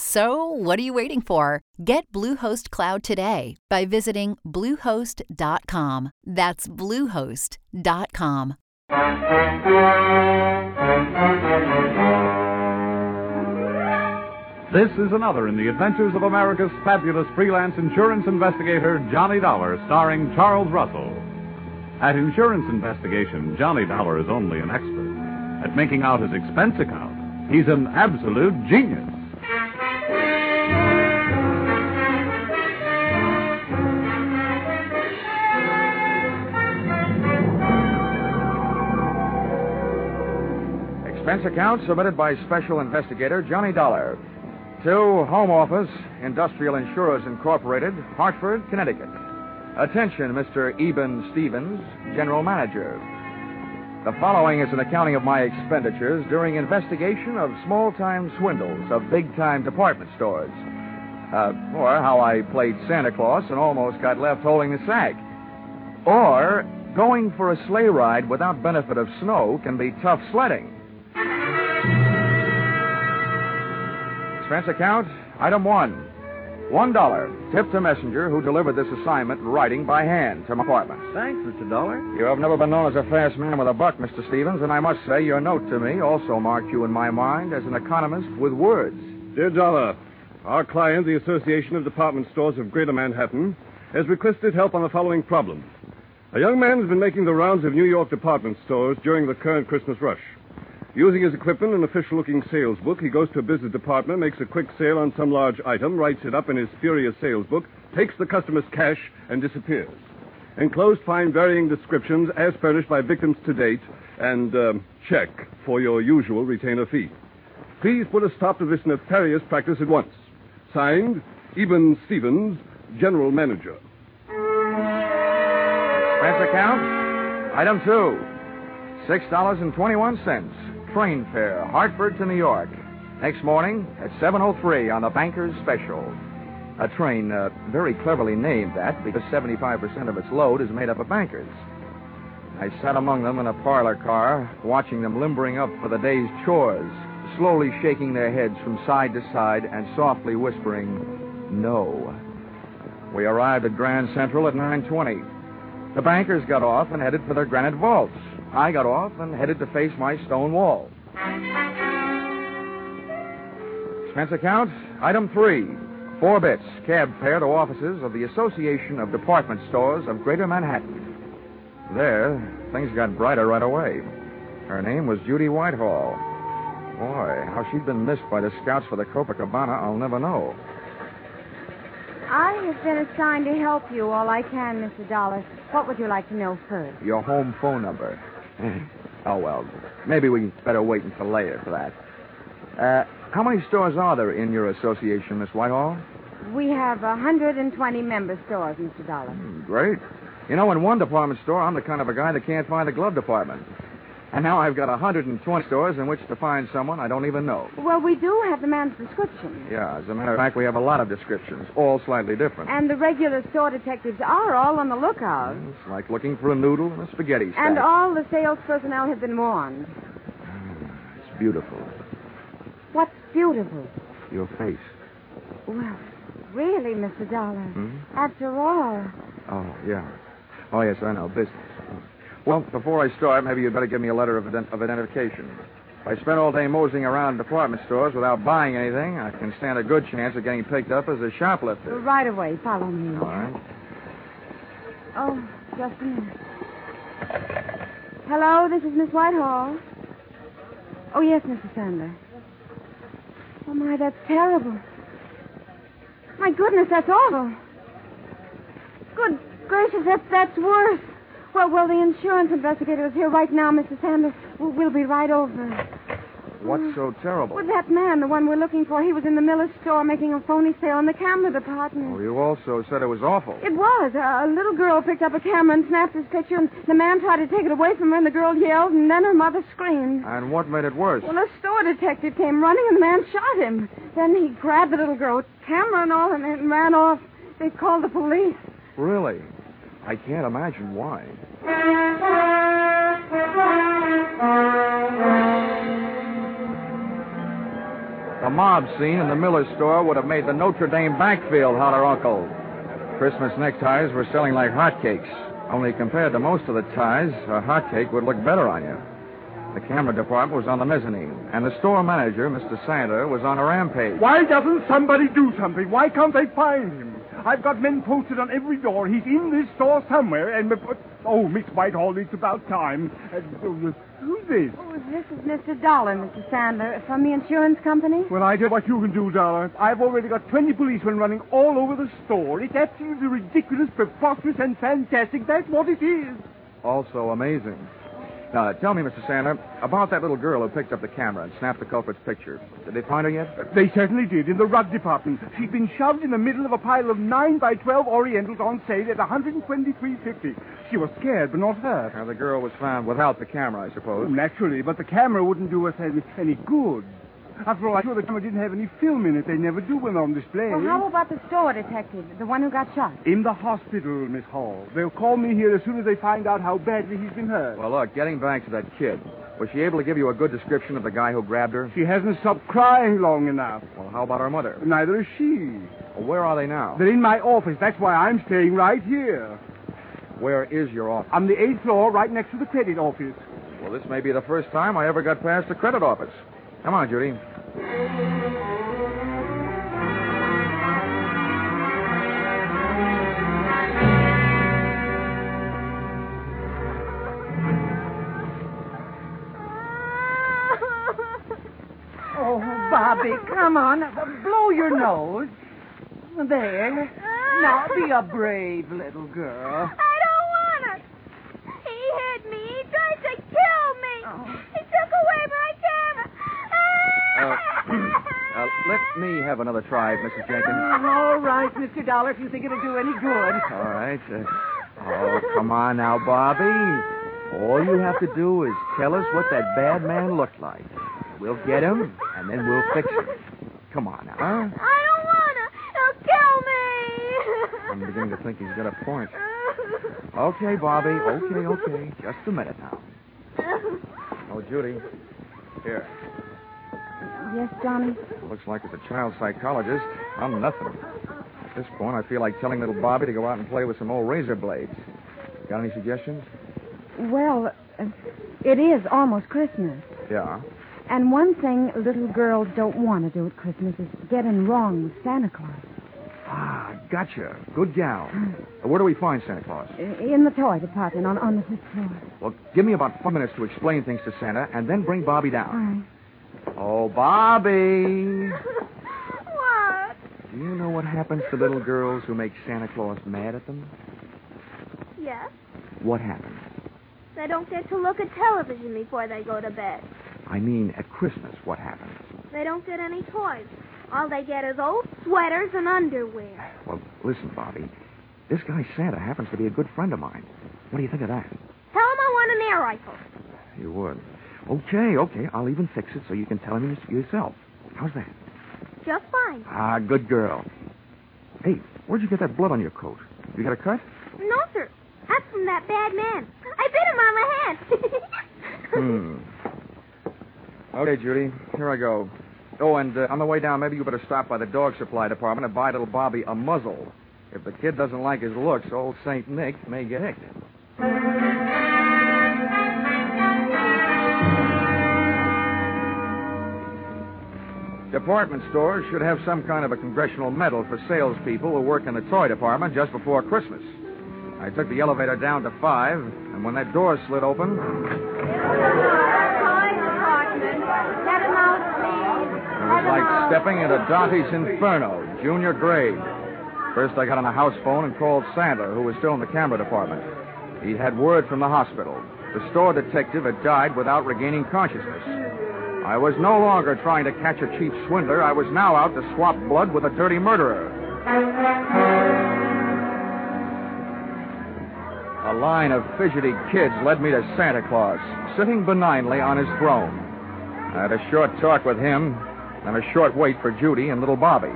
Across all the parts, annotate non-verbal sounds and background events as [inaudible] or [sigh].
So, what are you waiting for? Get Bluehost Cloud today by visiting Bluehost.com. That's Bluehost.com. This is another in the adventures of America's fabulous freelance insurance investigator, Johnny Dollar, starring Charles Russell. At Insurance Investigation, Johnny Dollar is only an expert. At making out his expense account, he's an absolute genius. Expense account submitted by Special Investigator Johnny Dollar to Home Office, Industrial Insurers Incorporated, Hartford, Connecticut. Attention, Mr. Eben Stevens, General Manager. The following is an accounting of my expenditures during investigation of small time swindles of big time department stores. Uh, or how I played Santa Claus and almost got left holding the sack. Or going for a sleigh ride without benefit of snow can be tough sledding. Expense account, item one. One dollar. Tip to messenger who delivered this assignment in writing by hand to my apartment. Thanks, Mr. Dollar. You have never been known as a fast man with a buck, Mr. Stevens, and I must say your note to me also marked you in my mind as an economist with words. Dear Dollar, our client, the Association of Department Stores of Greater Manhattan, has requested help on the following problem. A young man has been making the rounds of New York department stores during the current Christmas rush. Using his equipment and official looking sales book, he goes to a business department, makes a quick sale on some large item, writes it up in his furious sales book, takes the customer's cash, and disappears. Enclosed find varying descriptions as furnished by victims to date and um, check for your usual retainer fee. Please put a stop to this nefarious practice at once. Signed, Eben Stevens, General Manager. Expense account, item two, $6.21. Train fare, Hartford to New York. Next morning at 7.03 on the Banker's Special. A train uh, very cleverly named that because 75% of its load is made up of bankers. I sat among them in a parlor car, watching them limbering up for the day's chores, slowly shaking their heads from side to side and softly whispering, no. We arrived at Grand Central at 9.20. The bankers got off and headed for their granite vaults. I got off and headed to face my stone wall. Expense account, item three. Four bits, cab fare to offices of the Association of Department Stores of Greater Manhattan. There, things got brighter right away. Her name was Judy Whitehall. Boy, how she'd been missed by the scouts for the Copacabana, I'll never know. I have been assigned to help you all I can, Mr. Dollar. What would you like to know first? Your home phone number. [laughs] oh, well, maybe we better wait until later for that. Uh, how many stores are there in your association, Miss Whitehall? We have 120 member stores, Mr. Dollar. Hmm, great. You know, in one department store, I'm the kind of a guy that can't find the glove department. And now I've got 120 stores in which to find someone I don't even know. Well, we do have the man's description. Yeah, as a matter of fact, we have a lot of descriptions, all slightly different. And the regular store detectives are all on the lookout. It's like looking for a noodle in a spaghetti stack. And all the sales personnel have been warned. It's beautiful. What's beautiful? Your face. Well, really, Mr. Dollar. Hmm? After all. Oh, yeah. Oh, yes, I know. Business. Well, before I start, maybe you'd better give me a letter of, ident- of identification. If I spend all day moseying around department stores without buying anything, I can stand a good chance of getting picked up as a shoplifter. Right away. Follow me. All right. Oh, just a minute. Hello, this is Miss Whitehall. Oh, yes, Mr. Sandler. Oh, my, that's terrible. My goodness, that's awful. Good gracious, that's, that's worse. Well, well, the insurance investigator is here right now, Mrs. Sanders. We'll, we'll be right over. What's so terrible? Well, that man, the one we're looking for, he was in the Miller store making a phony sale in the camera department. Oh, you also said it was awful. It was. A, a little girl picked up a camera and snapped his picture, and the man tried to take it away from her, and the girl yelled, and then her mother screamed. And what made it worse? Well, a store detective came running, and the man shot him. Then he grabbed the little girl, camera and all, and, and ran off. They called the police. Really? I can't imagine why. The mob scene in the Miller store would have made the Notre Dame backfield holler uncle. Christmas neckties were selling like hotcakes. Only compared to most of the ties, a hotcake would look better on you. The camera department was on the mezzanine, and the store manager, Mr. Sandler, was on a rampage. Why doesn't somebody do something? Why can't they find him? I've got men posted on every door. He's in this store somewhere, and... Oh, Miss Whitehall, it's about time. Uh, who's this? Oh, this is Mr. Dollar, Mr. Sandler, from the insurance company. Well, I know what you can do, Dollar. I've already got 20 policemen running all over the store. It's absolutely ridiculous, preposterous, and fantastic. That's what it is. Also amazing. Now, tell me, Mr. Sandler, about that little girl who picked up the camera and snapped the culprit's picture. Did they find her yet? They certainly did, in the rug department. She'd been shoved in the middle of a pile of 9 by 12 Orientals on sale at 123.50. She was scared, but not hurt. Now, the girl was found without the camera, I suppose. Naturally, but the camera wouldn't do us any, any good. After all, I'm sure the camera didn't have any film in it. They never do when they're on display. Well, how about the store detective, the one who got shot? In the hospital, Miss Hall. They'll call me here as soon as they find out how badly he's been hurt. Well, look, getting back to that kid, was she able to give you a good description of the guy who grabbed her? She hasn't stopped crying long enough. Well, how about her mother? Neither is she. Well, where are they now? They're in my office. That's why I'm staying right here. Where is your office? On the eighth floor, right next to the credit office. Well, this may be the first time I ever got past the credit office. Come on, Judy. Oh, Bobby, come on. Blow your nose. There. Now, be a brave little girl. I don't want to. He hit me. He tried to kill me. Oh. He took away my camera. Uh, let me have another try, Mrs. Jenkins. All right, Mr. Dollar, if you think it'll do any good. All right. Uh, oh, come on now, Bobby. All you have to do is tell us what that bad man looked like. We'll get him, and then we'll fix him. Come on now. Huh? I don't want to. He'll kill me. I'm beginning to think he's got a point. Okay, Bobby. Okay, okay. Just a minute now. [laughs] Oh, Judy. Here. Yes, Johnny? Looks like it's a child psychologist. I'm nothing. At this point, I feel like telling little Bobby to go out and play with some old razor blades. Got any suggestions? Well, uh, it is almost Christmas. Yeah. And one thing little girls don't want to do at Christmas is get in wrong with Santa Claus. Ah, gotcha. Good gal. [laughs] Where do we find Santa Claus? In the toy department on, on the fifth floor. Well, give me about five minutes to explain things to Santa, and then bring Bobby down. right. Oh, Bobby. [laughs] what? Do you know what happens to little girls who make Santa Claus mad at them? Yes. What happens? They don't get to look at television before they go to bed. I mean, at Christmas, what happens? They don't get any toys. All they get is old sweaters and underwear. Well, listen, Bobby. This guy Santa happens to be a good friend of mine. What do you think of that? Tell him I want an air rifle. You would. Okay, okay. I'll even fix it so you can tell him yourself. How's that? Just fine. Ah, good girl. Hey, where'd you get that blood on your coat? You got a cut? No, sir. That's from that bad man. I bit him on the head. [laughs] Hmm. Okay, Judy. Here I go. Oh, and uh, on the way down, maybe you better stop by the dog supply department and buy little Bobby a muzzle. If the kid doesn't like his looks, old Saint Nick may get hicked. Department stores should have some kind of a congressional medal for salespeople who work in the toy department just before Christmas. I took the elevator down to five, and when that door slid open. It was like stepping into Dante's Inferno, junior grade. First, I got on a house phone and called Sandler, who was still in the camera department. He had word from the hospital. The store detective had died without regaining consciousness. I was no longer trying to catch a cheap swindler. I was now out to swap blood with a dirty murderer. A line of fidgety kids led me to Santa Claus, sitting benignly on his throne. I had a short talk with him, and a short wait for Judy and little Bobby.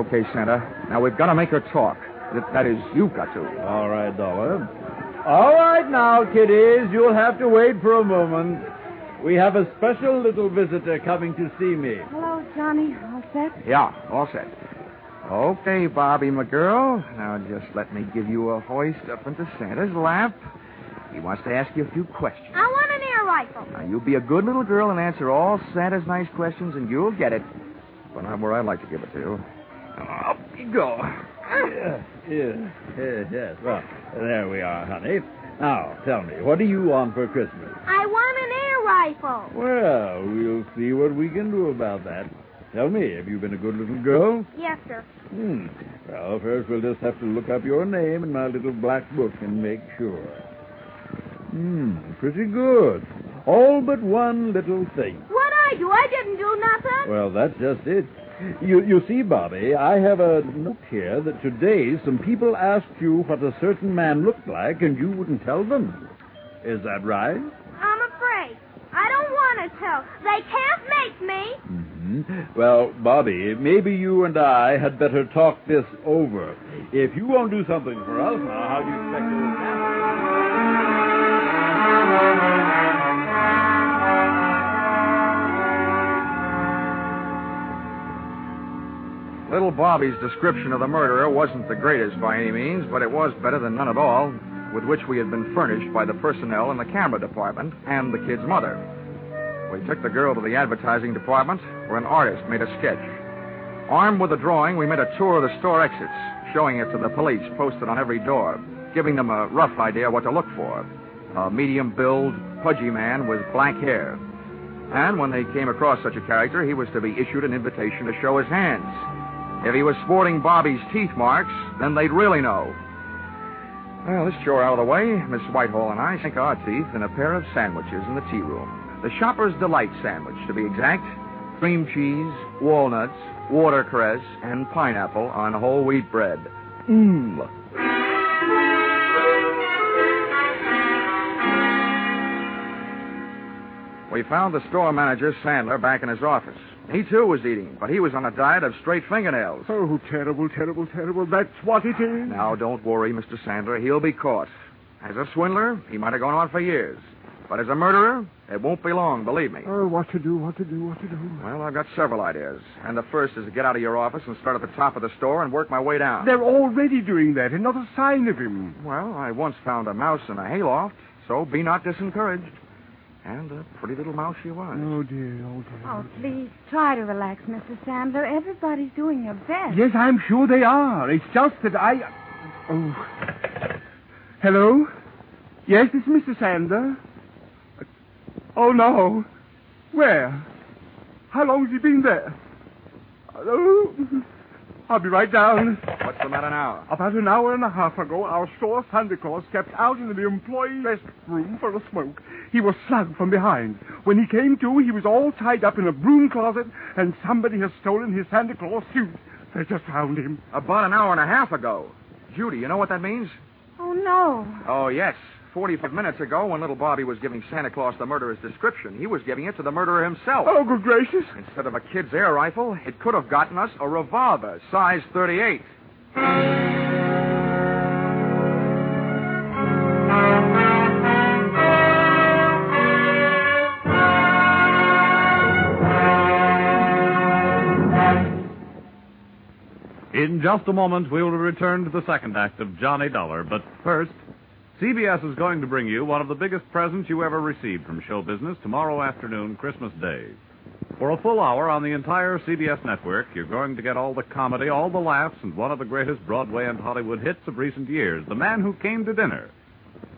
Okay, Santa. Now we've got to make her talk. That, that is, you've got to. All right, Dollar. All right now, kiddies. You'll have to wait for a moment. We have a special little visitor coming to see me. Hello, Johnny. All set? Yeah, all set. Okay, Bobby, my girl. Now just let me give you a hoist up into Santa's lap. He wants to ask you a few questions. I want an air rifle. Now, you be a good little girl and answer all Santa's nice questions, and you'll get it. But not where I'd like to give it to you. Now, Up you go. Yes. Well, there we are, honey. Now, tell me, what do you want for Christmas? I want an air rifle. Well, we'll see what we can do about that. Tell me, have you been a good little girl? Yes, sir. Hmm. Well, first we'll just have to look up your name in my little black book and make sure. Hmm, pretty good. All but one little thing. What I do? I didn't do nothing. Well, that's just it. You, you see, Bobby, I have a note here that today some people asked you what a certain man looked like and you wouldn't tell them. Is that right? I'm afraid. I don't want to tell. They can't make me. hmm Well, Bobby, maybe you and I had better talk this over. If you won't do something for us now, how do you expect it will happen? Little Bobby's description of the murderer wasn't the greatest by any means, but it was better than none at all, with which we had been furnished by the personnel in the camera department and the kid's mother. We took the girl to the advertising department, where an artist made a sketch. Armed with a drawing, we made a tour of the store exits, showing it to the police posted on every door, giving them a rough idea what to look for. A medium build, pudgy man with black hair. And when they came across such a character, he was to be issued an invitation to show his hands. If he was sporting Bobby's teeth marks, then they'd really know. Well, this chore out of the way, Miss Whitehall and I sank our teeth in a pair of sandwiches in the tea room. The Shopper's Delight sandwich, to be exact. Cream cheese, walnuts, watercress, and pineapple on whole wheat bread. Mmm. We found the store manager, Sandler, back in his office. He, too, was eating, but he was on a diet of straight fingernails. Oh, terrible, terrible, terrible. That's what it is. Now, don't worry, Mr. Sandler. He'll be caught. As a swindler, he might have gone on for years. But as a murderer, it won't be long, believe me. Oh, what to do, what to do, what to do. Well, I've got several ideas. And the first is to get out of your office and start at the top of the store and work my way down. They're already doing that, and not a sign of him. Well, I once found a mouse in a hayloft, so be not disencouraged. And a pretty little mouse she was. Oh, dear, oh, dear. Oh, please, try to relax, Mr. Sandler. Everybody's doing their best. Yes, I'm sure they are. It's just that I. Oh. Hello? Yes, this is Mr. Sandler. Uh, oh, no. Where? How long has he been there? Hello? I'll be right down. What's the matter now? About an hour and a half ago, our store Santa Claus stepped out into the employee rest room for a smoke. He was slugged from behind. When he came to, he was all tied up in a broom closet, and somebody has stolen his Santa Claus suit. They just found him. About an hour and a half ago. Judy, you know what that means? Oh, no. Oh, yes. Forty-five minutes ago, when little Bobby was giving Santa Claus the murderer's description, he was giving it to the murderer himself. Oh, good gracious. Instead of a kid's air rifle, it could have gotten us a revolver, size 38. In just a moment, we will return to the second act of Johnny Dollar. But first, CBS is going to bring you one of the biggest presents you ever received from show business tomorrow afternoon, Christmas Day. For a full hour on the entire CBS network, you're going to get all the comedy, all the laughs, and one of the greatest Broadway and Hollywood hits of recent years, The Man Who Came to Dinner.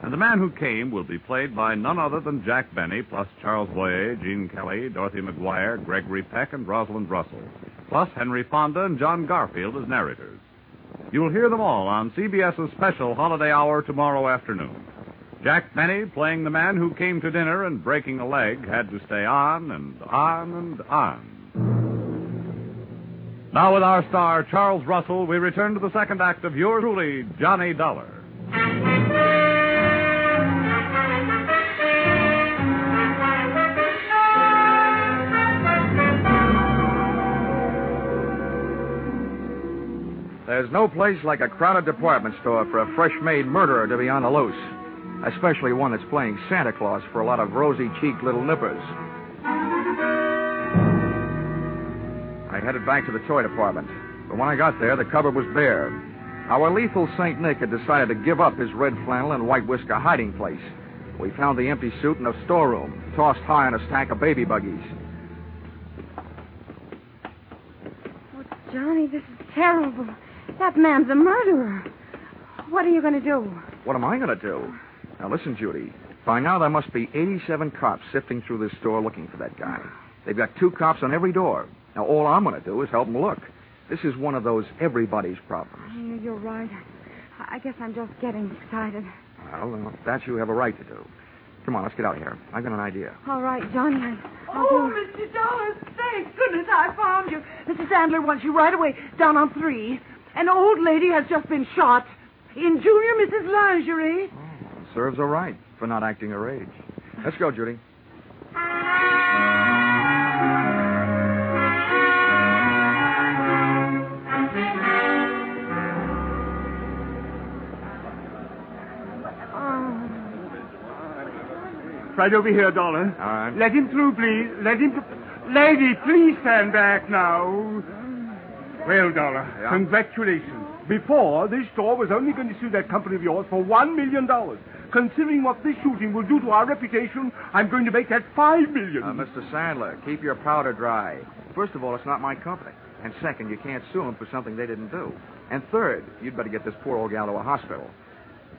And the man who came will be played by none other than Jack Benny, plus Charles Boyer, Gene Kelly, Dorothy McGuire, Gregory Peck, and Rosalind Russell, plus Henry Fonda and John Garfield as narrators. You'll hear them all on CBS's special holiday hour tomorrow afternoon. Jack Benny, playing the man who came to dinner and breaking a leg, had to stay on and on and on. Now, with our star, Charles Russell, we return to the second act of yours truly, Johnny Dollar. No place like a crowded department store for a fresh made murderer to be on the loose, especially one that's playing Santa Claus for a lot of rosy cheeked little nippers. I headed back to the toy department, but when I got there, the cupboard was bare. Our lethal St. Nick had decided to give up his red flannel and white whisker hiding place. We found the empty suit in a storeroom, tossed high on a stack of baby buggies. Oh, Johnny, this is terrible. That man's a murderer. What are you going to do? What am I going to do? Now, listen, Judy. By now, there must be 87 cops sifting through this store looking for that guy. They've got two cops on every door. Now, all I'm going to do is help them look. This is one of those everybody's problems. Yeah, You're right. I I guess I'm just getting excited. Well, uh, that you have a right to do. Come on, let's get out of here. I've got an idea. All right, Johnny. I, I'll Oh, do. Mr. Dollars, thank goodness I found you. Mrs. Sandler wants you right away down on three. An old lady has just been shot in Junior Mrs. Lingerie. Oh, serves her right for not acting her age. Let's go, Judy. Right over here, Dollar. All right. Let him through, please. Let him. Lady, please stand back now. Well, Dollar, Yeah? congratulations. Before, this store was only going to sue that company of yours for one million dollars. Considering what this shooting will do to our reputation, I'm going to make that five million. Uh, Mr. Sandler, keep your powder dry. First of all, it's not my company. And second, you can't sue them for something they didn't do. And third, you'd better get this poor old gal to a hospital.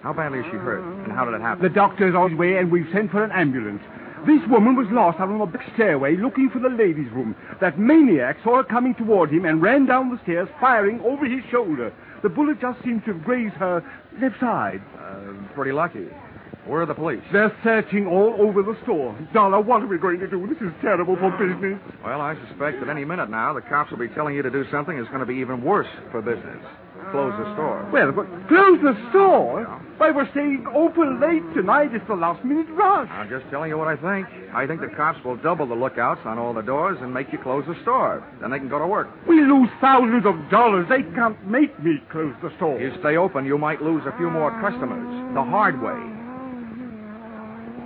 How badly is she hurt? And how did it happen? The doctor's on his way, and we've sent for an ambulance. This woman was lost out on the back stairway looking for the ladies' room. That maniac saw her coming toward him and ran down the stairs, firing over his shoulder. The bullet just seemed to have grazed her left side. Uh, pretty lucky. Where are the police? They're searching all over the store. Dollar, what are we going to do? This is terrible for business. Well, I suspect that any minute now, the cops will be telling you to do something that's going to be even worse for business. Close the store. Well, but close the store? Why, we're staying open late tonight. It's the last minute rush. I'm just telling you what I think. I think the cops will double the lookouts on all the doors and make you close the store. Then they can go to work. We lose thousands of dollars. They can't make me close the store. You stay open, you might lose a few more customers. The hard way.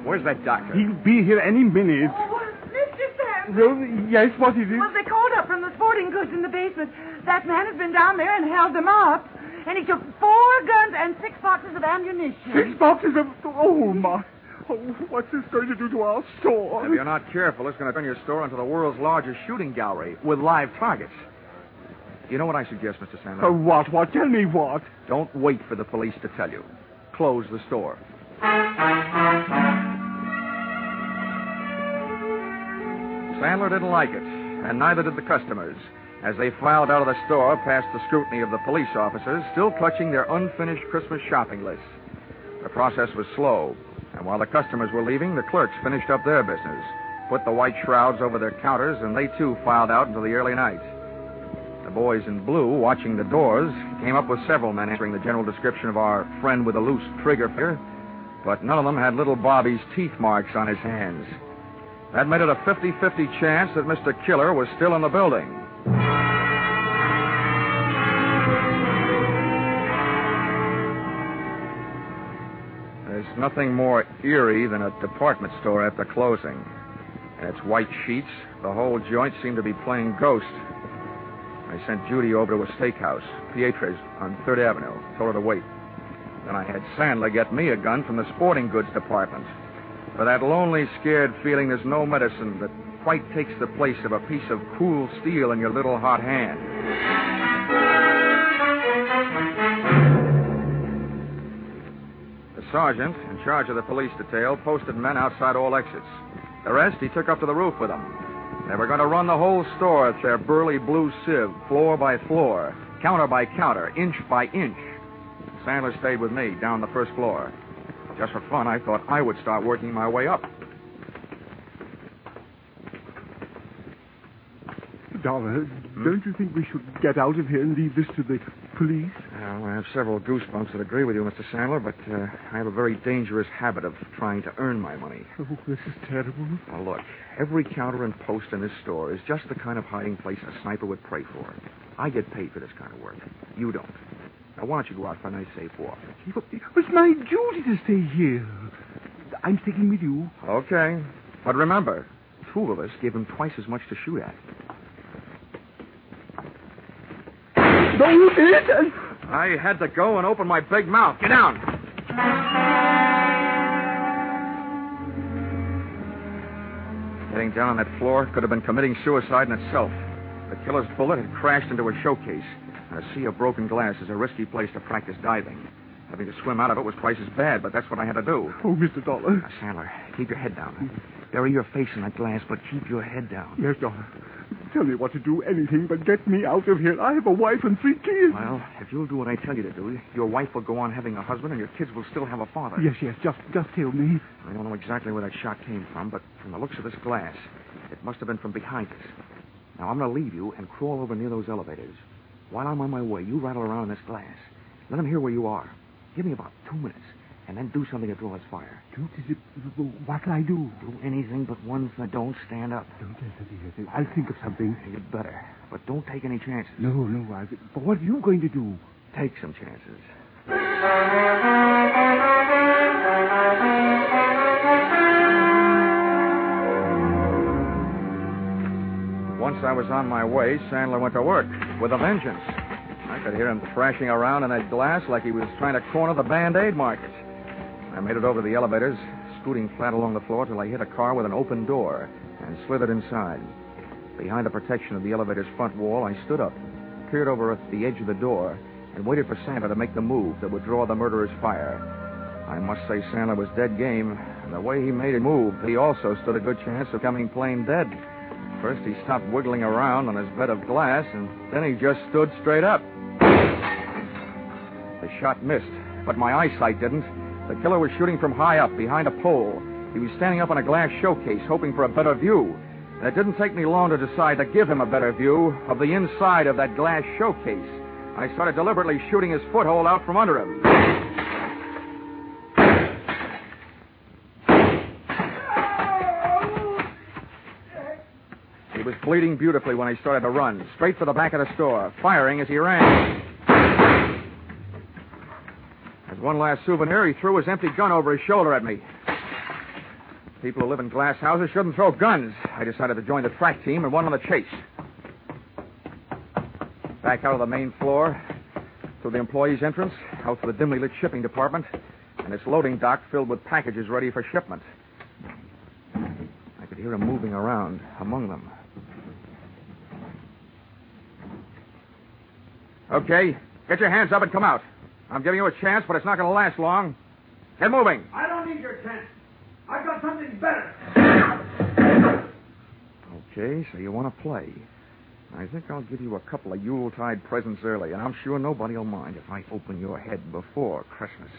Where's that doctor? He'll be here any minute. Oh, Mr. Sandler. Well, yes, what is it? Well, they called up from the sporting goods in the basement. That man has been down there and held them up. And he took four guns and six boxes of ammunition. Six boxes of. Oh, my. Oh, what's this going to do to our store? If you're not careful, it's going to turn your store into the world's largest shooting gallery with live targets. You know what I suggest, Mr. Sandler? Uh, what? What? Tell me what? Don't wait for the police to tell you. Close the store. Sandler didn't like it, and neither did the customers, as they filed out of the store past the scrutiny of the police officers, still clutching their unfinished Christmas shopping lists. The process was slow, and while the customers were leaving, the clerks finished up their business, put the white shrouds over their counters, and they too filed out into the early night. The boys in blue, watching the doors, came up with several men answering the general description of our friend with a loose trigger finger, but none of them had little Bobby's teeth marks on his hands. That made it a 50 50 chance that Mr. Killer was still in the building. There's nothing more eerie than a department store after closing. And its white sheets, the whole joint seemed to be playing ghost. I sent Judy over to a steakhouse, Pietro's on Third Avenue. Told her to wait. Then I had Sandler get me a gun from the sporting goods department. For that lonely, scared feeling, there's no medicine that quite takes the place of a piece of cool steel in your little hot hand. The sergeant, in charge of the police detail, posted men outside all exits. The rest he took up to the roof with him. They were going to run the whole store with their burly blue sieve, floor by floor, counter by counter, inch by inch. Sandler stayed with me down the first floor. Just for fun, I thought I would start working my way up. Dollar, don't you think we should get out of here and leave this to the police? Well, I have several goosebumps that agree with you, Mr. Sandler, but uh, I have a very dangerous habit of trying to earn my money. Oh, this is terrible. Now, look, every counter and post in this store is just the kind of hiding place a sniper would pray for. I get paid for this kind of work. You don't. Now, why don't you go out for a nice safe walk? It's my duty to stay here. I'm sticking with you. Okay. But remember, two of us give him twice as much to shoot at. You did. I had to go and open my big mouth. Get down. Getting down on that floor could have been committing suicide in itself. Killer's bullet had crashed into a showcase, a sea of broken glass is a risky place to practice diving. Having to swim out of it was twice as bad, but that's what I had to do. Oh, Mr. Dollar. Now, Sandler, keep your head down. Bury your face in that glass, but keep your head down. Yes, Dollar. Tell me what to do, anything but get me out of here. I have a wife and three kids. Well, if you'll do what I tell you to do, your wife will go on having a husband, and your kids will still have a father. Yes, yes, just just tell me. I don't know exactly where that shot came from, but from the looks of this glass, it must have been from behind us. Now, I'm going to leave you and crawl over near those elevators. While I'm on my way, you rattle around in this glass. Let them hear where you are. Give me about two minutes, and then do something to draw his fire. What can I do? Do anything but one thing. Don't stand up. I'll think of something. You'd better. But don't take any chances. No, no. I, but what are you going to do? Take some chances. [laughs] Once I was on my way, Sandler went to work with a vengeance. I could hear him thrashing around in that glass like he was trying to corner the Band-Aid market. I made it over to the elevators, scooting flat along the floor till I hit a car with an open door and slithered inside. Behind the protection of the elevator's front wall, I stood up, peered over at the edge of the door, and waited for Sandler to make the move that would draw the murderer's fire. I must say Sandler was dead game, and the way he made it move, he also stood a good chance of coming plain dead. First, he stopped wiggling around on his bed of glass, and then he just stood straight up. The shot missed, but my eyesight didn't. The killer was shooting from high up, behind a pole. He was standing up on a glass showcase, hoping for a better view. And it didn't take me long to decide to give him a better view of the inside of that glass showcase. I started deliberately shooting his foothold out from under him. He was bleeding beautifully when he started to run, straight for the back of the store, firing as he ran. As one last souvenir, he threw his empty gun over his shoulder at me. People who live in glass houses shouldn't throw guns. I decided to join the track team and went on the chase. Back out of the main floor, through the employees' entrance, out to the dimly lit shipping department, and its loading dock filled with packages ready for shipment. I could hear him moving around among them. Okay, get your hands up and come out. I'm giving you a chance, but it's not going to last long. Get moving. I don't need your chance. I've got something better. Okay, so you want to play. I think I'll give you a couple of Yuletide presents early, and I'm sure nobody will mind if I open your head before Christmas.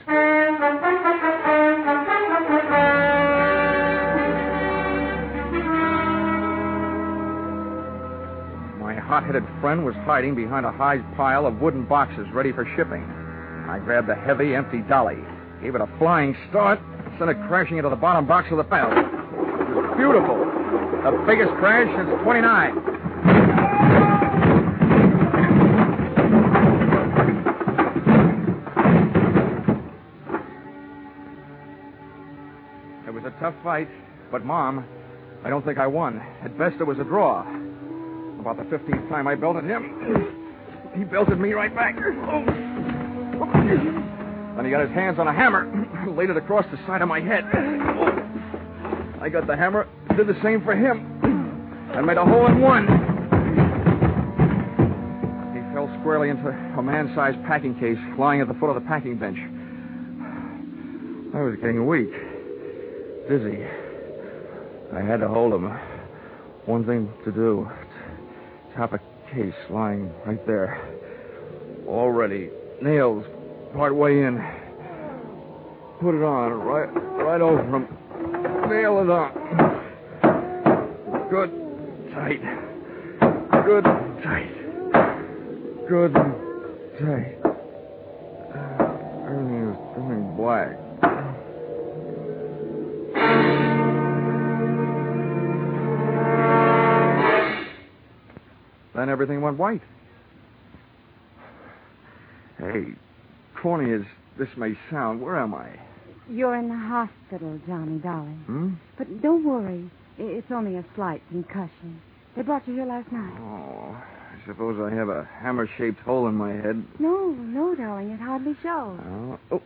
Hot-headed friend was hiding behind a high pile of wooden boxes ready for shipping. I grabbed the heavy, empty dolly, gave it a flying start, sent it crashing into the bottom box of the bell. It was beautiful. The biggest crash since 29. It was a tough fight, but, Mom, I don't think I won. At best, it was a draw. About the 15th time I belted him, he belted me right back. Then he got his hands on a hammer, [laughs] laid it across the side of my head. I got the hammer, did the same for him, and made a hole in one. He fell squarely into a man-sized packing case lying at the foot of the packing bench. I was getting weak, dizzy. I had to hold him. One thing to do. Top a case lying right there. Already. Nails part way in. Put it on right right over him. Nail it on. Good. Tight. Good. Tight. Good. Tight. Uh, everything is turning black. Then everything went white. Hey, corny as this may sound, where am I? You're in the hospital, Johnny, darling. Hmm? But don't worry. It's only a slight concussion. They brought you here last night. Oh, I suppose I have a hammer shaped hole in my head. No, no, darling. It hardly shows. Oh, oh.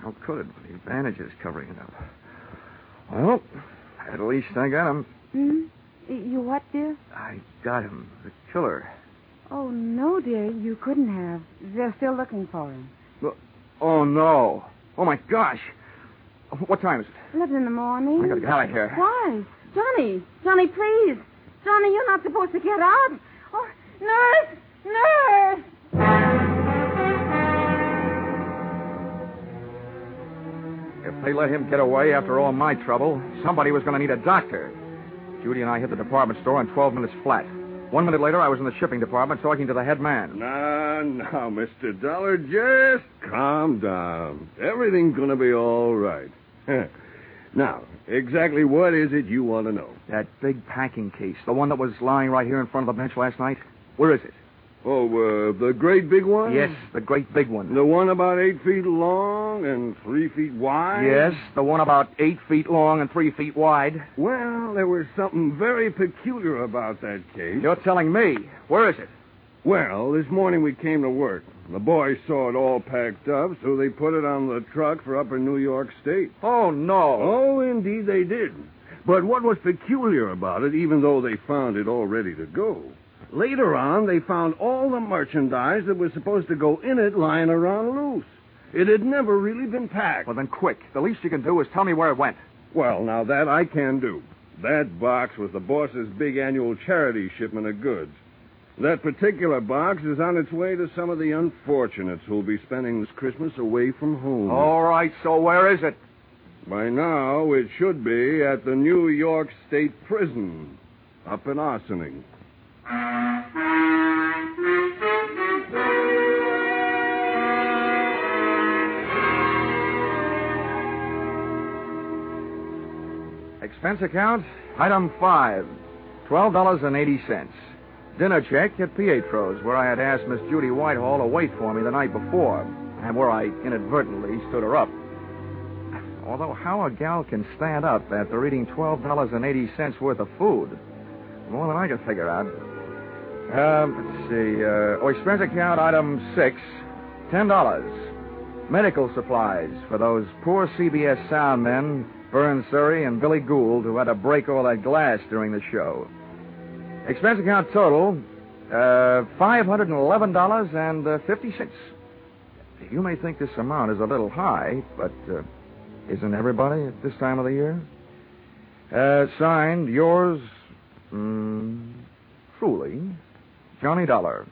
How could it with these bandages covering it up? Well, at least I got him. Hmm? You what, dear? I got him. The killer. Oh, no, dear. You couldn't have. They're still looking for him. Oh, no. Oh, my gosh. What time is it? Eleven in the morning. I gotta get out of here. Why? Johnny, Johnny, please. Johnny, you're not supposed to get out. Oh, nurse, nurse. If they let him get away after all my trouble, somebody was going to need a doctor. Judy and I hit the department store in 12 minutes flat. One minute later, I was in the shipping department talking to the head man. Now, now, Mr. Dollar, just calm down. Everything's going to be all right. [laughs] now, exactly what is it you want to know? That big packing case, the one that was lying right here in front of the bench last night, where is it? Oh, uh, the great big one? Yes, the great big one. The one about eight feet long and three feet wide? Yes, the one about eight feet long and three feet wide. Well, there was something very peculiar about that case. You're telling me. Where is it? Well, this morning we came to work. The boys saw it all packed up, so they put it on the truck for upper New York State. Oh, no. Oh, indeed they did. But what was peculiar about it, even though they found it all ready to go, later on they found all the merchandise that was supposed to go in it lying around loose. It had never really been packed. Well, then quick. The least you can do is tell me where it went. Well, now that I can do. That box was the boss's big annual charity shipment of goods. That particular box is on its way to some of the unfortunates who'll be spending this Christmas away from home. All right, so where is it? By now, it should be at the New York State Prison, up in Ossining. Expense account, item five, twelve dollars and eighty cents. Dinner check at Pietro's, where I had asked Miss Judy Whitehall to wait for me the night before, and where I inadvertently stood her up. Although how a gal can stand up after eating twelve dollars and eighty cents worth of food, more than I can figure out. Um, let's see. Uh, expense account item six, ten dollars. Medical supplies for those poor CBS sound men, Berne Surrey and Billy Gould, who had to break all that glass during the show. Expense account total, uh, five hundred and eleven dollars and uh, fifty. You may think this amount is a little high, but uh, isn't everybody at this time of the year? Uh, signed, yours, mm, truly, Johnny Dollar.